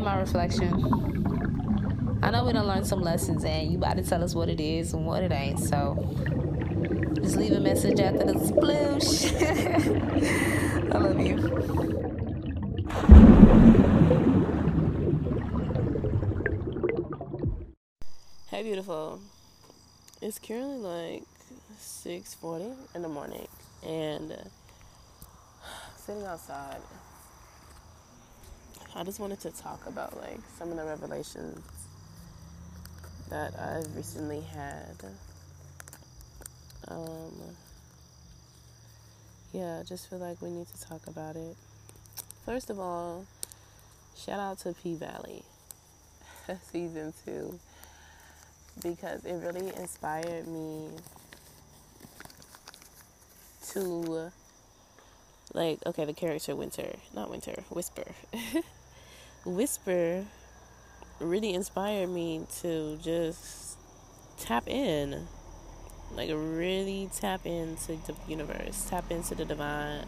My reflection. I know we don't learn some lessons, and you about to tell us what it is and what it ain't. So just leave a message after the sploosh. I love you. Hey, beautiful. It's currently like 6:40 in the morning, and uh, sitting outside. I just wanted to talk about like some of the revelations that I've recently had. Um, yeah, I just feel like we need to talk about it. First of all, shout out to P Valley season two because it really inspired me to like okay the character winter not winter whisper whisper really inspired me to just tap in like really tap into the universe tap into the divine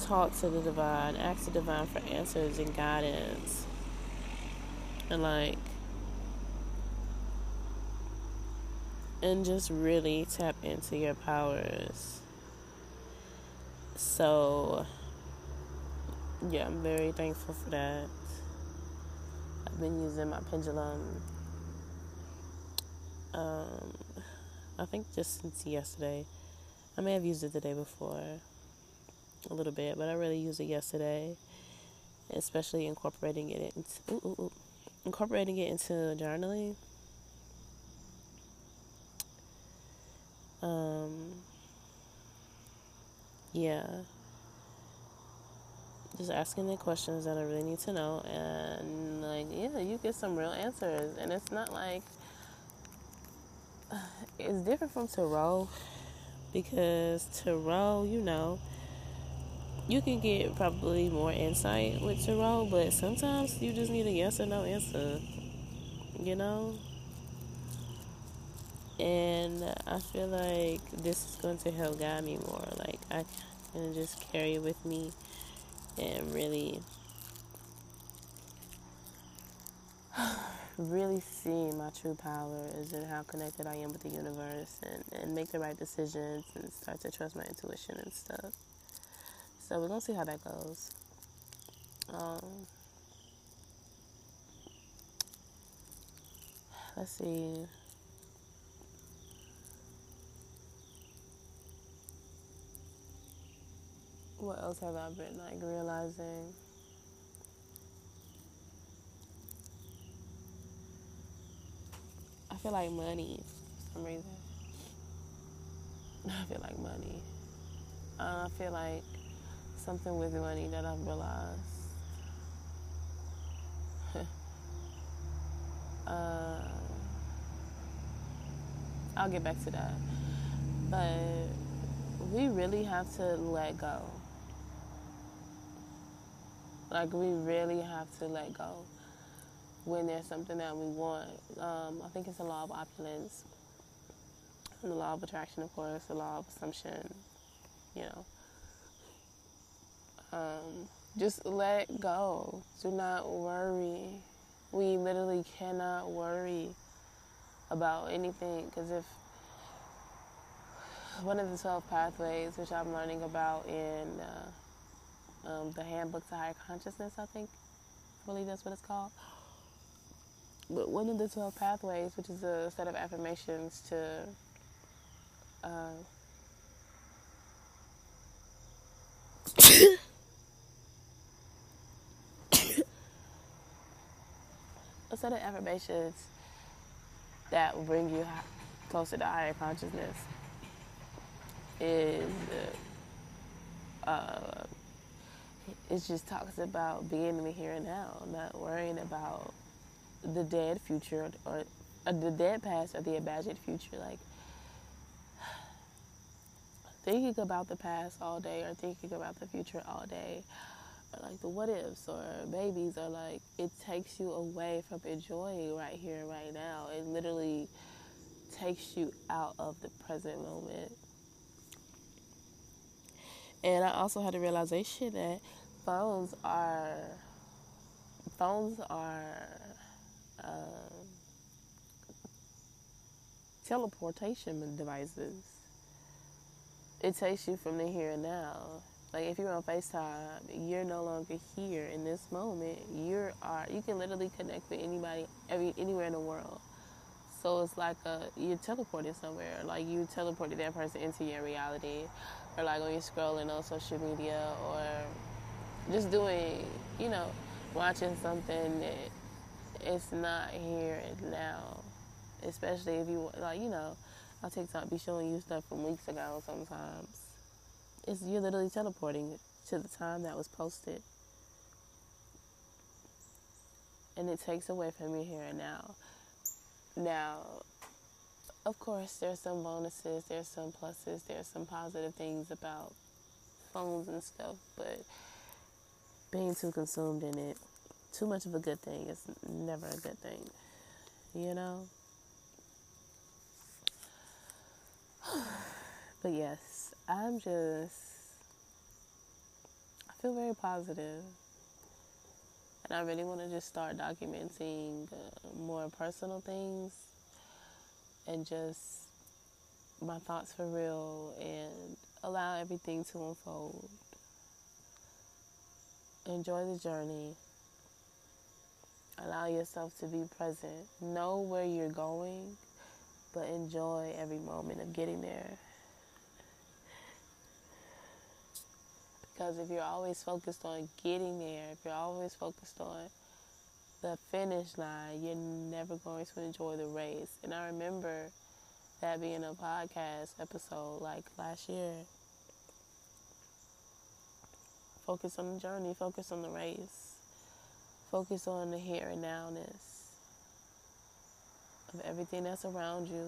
talk to the divine ask the divine for answers and guidance and like and just really tap into your powers. So, yeah, I'm very thankful for that. Been using my pendulum, um, I think just since yesterday. I may have used it the day before a little bit, but I really used it yesterday, especially incorporating it into ooh, ooh, ooh, incorporating it into journaling Um, yeah. Just asking the questions that I really need to know, and like, yeah, you get some real answers. And it's not like it's different from tarot because tarot, you know, you can get probably more insight with tarot, but sometimes you just need a yes or no answer, you know? and I feel like this is going to help guide me more. Like I can just carry it with me and really, really see my true powers and how connected I am with the universe, and and make the right decisions and start to trust my intuition and stuff. So we're gonna see how that goes. Um, let's see. What else have I been like realizing? I feel like money for some reason. I feel like money. I feel like something with money that I've realized. uh, I'll get back to that. But we really have to let go. Like we really have to let go when there's something that we want. Um, I think it's a law of opulence, and the law of attraction, of course, the law of assumption. You know, um, just let go. Do not worry. We literally cannot worry about anything because if one of the 12 pathways, which I'm learning about in uh, um, the Handbook to Higher Consciousness, I think. I believe that's what it's called. But one of the 12 pathways, which is a set of affirmations to uh, a set of affirmations that will bring you closer to higher consciousness is uh, uh, it just talks about being in the here and now, not worrying about the dead future or, or the dead past or the imagined future. Like thinking about the past all day or thinking about the future all day, or like the what ifs or babies, or like it takes you away from enjoying right here, right now. It literally takes you out of the present moment. And I also had a realization that phones are phones are um, teleportation devices. It takes you from the here and now. Like if you're on FaceTime, you're no longer here in this moment. You are you can literally connect with anybody every anywhere in the world. So it's like a you're teleported somewhere. Like you teleported that person into your reality, or like when you're scrolling on social media, or just doing, you know, watching something that it's not here and now. Especially if you like, you know, on TikTok be showing you stuff from weeks ago sometimes it's you're literally teleporting to the time that was posted. And it takes away from you here and now. Now, of course, there's some bonuses, there's some pluses, there's some positive things about phones and stuff, but being too consumed in it, too much of a good thing is never a good thing, you know? but yes, I'm just, I feel very positive. And I really want to just start documenting uh, more personal things and just my thoughts for real and allow everything to unfold. Enjoy the journey. Allow yourself to be present. Know where you're going, but enjoy every moment of getting there. Because if you're always focused on getting there, if you're always focused on the finish line, you're never going to enjoy the race. And I remember that being a podcast episode like last year. Focus on the journey, focus on the race, focus on the here and nowness of everything that's around you,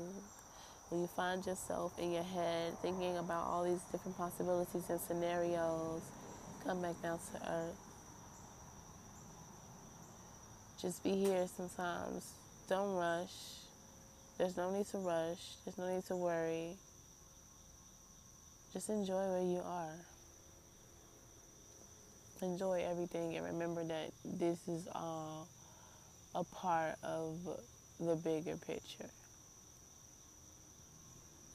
when you find yourself in your head thinking about all these different possibilities and scenarios, come back down to earth. Just be here sometimes. Don't rush. There's no need to rush. There's no need to worry. Just enjoy where you are. Enjoy everything and remember that this is all a part of the bigger picture.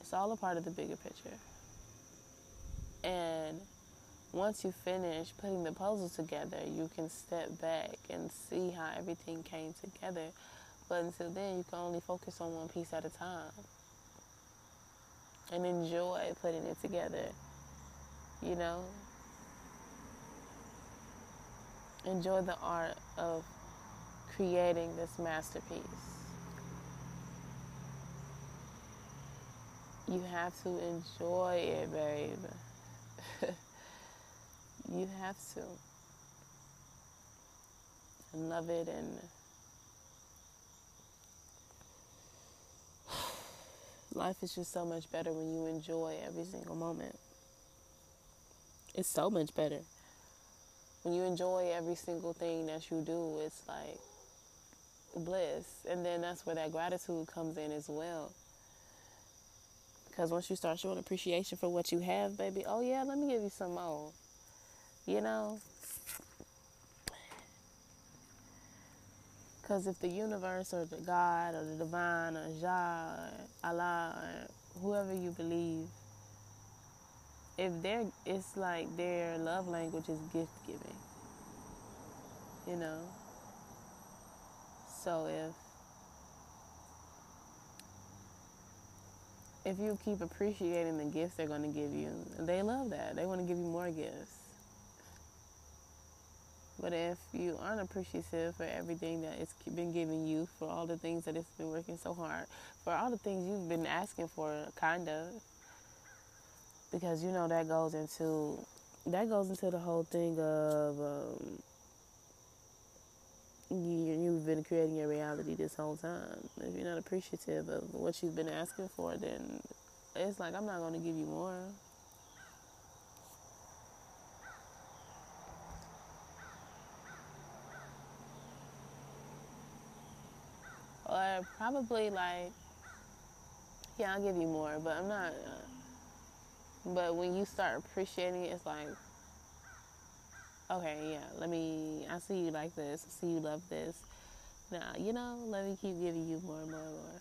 It's all a part of the bigger picture. And once you finish putting the puzzle together, you can step back and see how everything came together. But until then, you can only focus on one piece at a time and enjoy putting it together. You know? Enjoy the art of creating this masterpiece. You have to enjoy it, babe. you have to. Love it and life is just so much better when you enjoy every single moment. It's so much better. When you enjoy every single thing that you do, it's like bliss. And then that's where that gratitude comes in as well. Because once you start showing appreciation for what you have, baby, oh yeah, let me give you some more. You know? Because if the universe or the God or the divine or Jah or Allah or whoever you believe, if they're, it's like their love language is gift giving. You know? So if if you keep appreciating the gifts they're going to give you, they love that. They want to give you more gifts. But if you aren't appreciative for everything that it's been giving you, for all the things that it's been working so hard, for all the things you've been asking for, kind of, because you know that goes into that goes into the whole thing of um, you, have been creating your reality this whole time. If you're not appreciative of what you've been asking for, then it's like I'm not going to give you more. Or probably like, yeah, I'll give you more, but I'm not. Uh, but when you start appreciating it, it's like okay, yeah, let me, I see you like this. I see you love this. Now, you know, let me keep giving you more and more and more.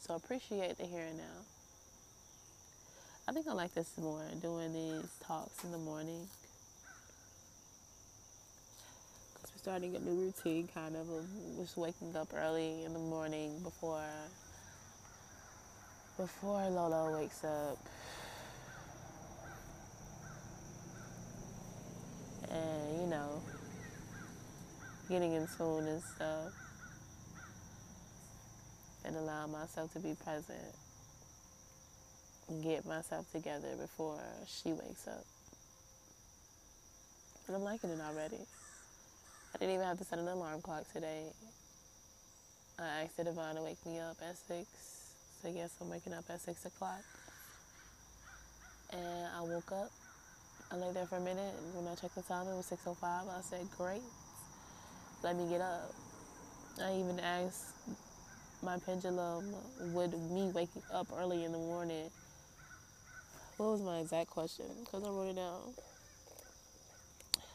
So appreciate the here and now. I think I like this more, doing these talks in the morning. Because we're starting a new routine, kind of, of just waking up early in the morning before before Lolo wakes up. And, you know, getting in tune and stuff. And allow myself to be present. And get myself together before she wakes up. And I'm liking it already. I didn't even have to set an alarm clock today. I asked Devon to wake me up at 6 so yes, I'm waking up at six o'clock. And I woke up. I lay there for a minute, and when I checked the time, it was 6:05. I said, "Great, let me get up." I even asked my pendulum, "Would me waking up early in the morning?" What was my exact question? Because I wrote it down.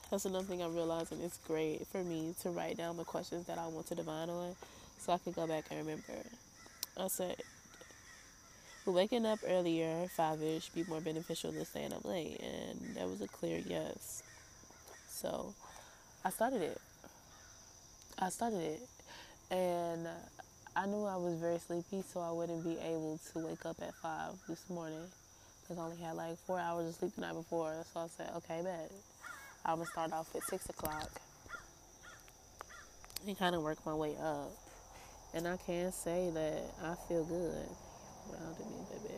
That's another thing I'm realizing. It's great for me to write down the questions that I want to divine on, so I can go back and remember. I said, would waking up earlier, five ish, be more beneficial than staying up late? And that was a clear yes. So I started it. I started it. And I knew I was very sleepy, so I wouldn't be able to wake up at five this morning because I only had like four hours of sleep the night before. So I said, okay, bet. I'm gonna start off at six o'clock and kind of work my way up. And I can say that I feel good around me, baby.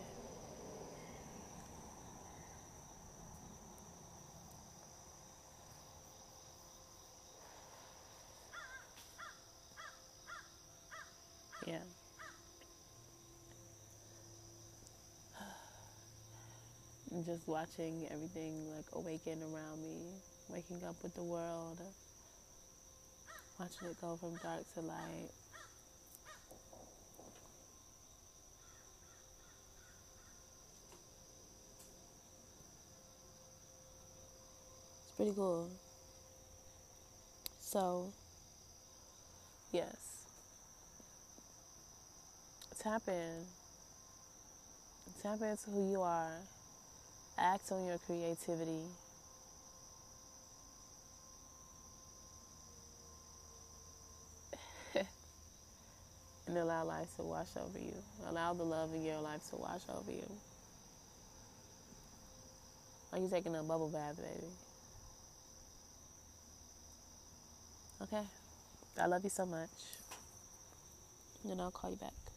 Yeah. Just watching everything like awaken around me, waking up with the world, watching it go from dark to light. It's pretty cool. So, yes. Tap in. Tap into who you are. Act on your creativity. and allow life to wash over you. Allow the love in your life to wash over you. Like you're taking a bubble bath, baby. Okay. I love you so much. And I'll call you back.